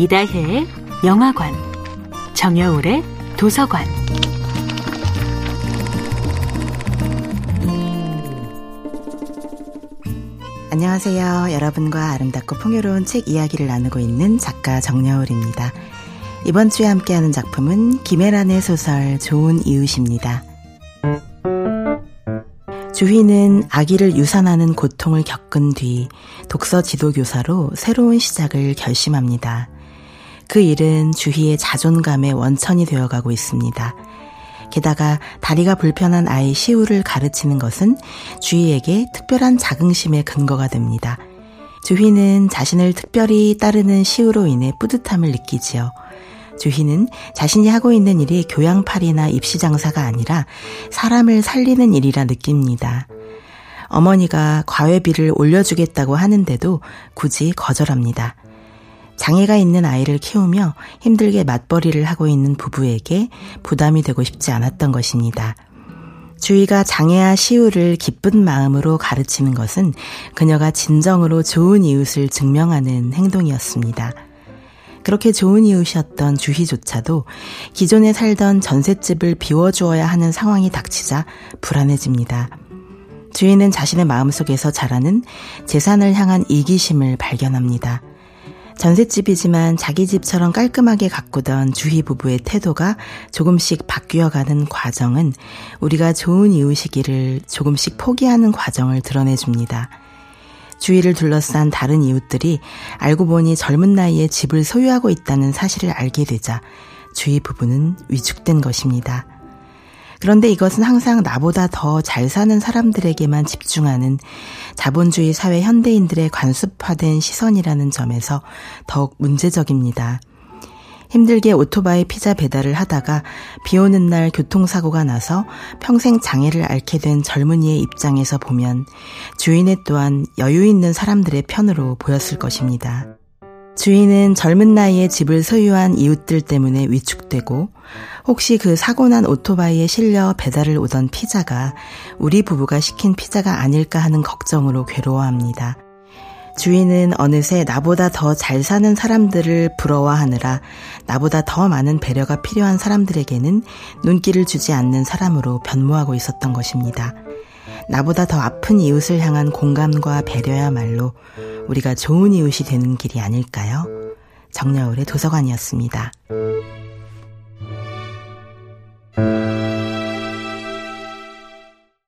이다혜의 영화관, 정여울의 도서관. 안녕하세요. 여러분과 아름답고 풍요로운 책 이야기를 나누고 있는 작가 정여울입니다. 이번 주에 함께하는 작품은 김혜란의 소설 좋은 이웃입니다. 주희는 아기를 유산하는 고통을 겪은 뒤 독서 지도교사로 새로운 시작을 결심합니다. 그 일은 주희의 자존감의 원천이 되어가고 있습니다. 게다가 다리가 불편한 아이 시우를 가르치는 것은 주희에게 특별한 자긍심의 근거가 됩니다. 주희는 자신을 특별히 따르는 시우로 인해 뿌듯함을 느끼지요. 주희는 자신이 하고 있는 일이 교양팔이나 입시장사가 아니라 사람을 살리는 일이라 느낍니다. 어머니가 과외비를 올려주겠다고 하는데도 굳이 거절합니다. 장애가 있는 아이를 키우며 힘들게 맞벌이를 하고 있는 부부에게 부담이 되고 싶지 않았던 것입니다. 주희가 장애아 시우를 기쁜 마음으로 가르치는 것은 그녀가 진정으로 좋은 이웃을 증명하는 행동이었습니다. 그렇게 좋은 이웃이었던 주희조차도 기존에 살던 전셋집을 비워주어야 하는 상황이 닥치자 불안해집니다. 주희는 자신의 마음속에서 자라는 재산을 향한 이기심을 발견합니다. 전셋집이지만 자기 집처럼 깔끔하게 가꾸던 주희 부부의 태도가 조금씩 바뀌어가는 과정은 우리가 좋은 이웃이기를 조금씩 포기하는 과정을 드러내줍니다. 주위를 둘러싼 다른 이웃들이 알고 보니 젊은 나이에 집을 소유하고 있다는 사실을 알게 되자 주위 부부는 위축된 것입니다. 그런데 이것은 항상 나보다 더 잘 사는 사람들에게만 집중하는 자본주의 사회 현대인들의 관습화된 시선이라는 점에서 더욱 문제적입니다. 힘들게 오토바이 피자 배달을 하다가 비 오는 날 교통사고가 나서 평생 장애를 앓게 된 젊은이의 입장에서 보면 주인의 또한 여유 있는 사람들의 편으로 보였을 것입니다. 주인은 젊은 나이에 집을 소유한 이웃들 때문에 위축되고 혹시 그 사고난 오토바이에 실려 배달을 오던 피자가 우리 부부가 시킨 피자가 아닐까 하는 걱정으로 괴로워합니다. 주인은 어느새 나보다 더 잘 사는 사람들을 부러워하느라 나보다 더 많은 배려가 필요한 사람들에게는 눈길을 주지 않는 사람으로 변모하고 있었던 것입니다. 나보다 더 아픈 이웃을 향한 공감과 배려야말로 우리가 좋은 이웃이 되는 길이 아닐까요? 정여울의 도서관이었습니다.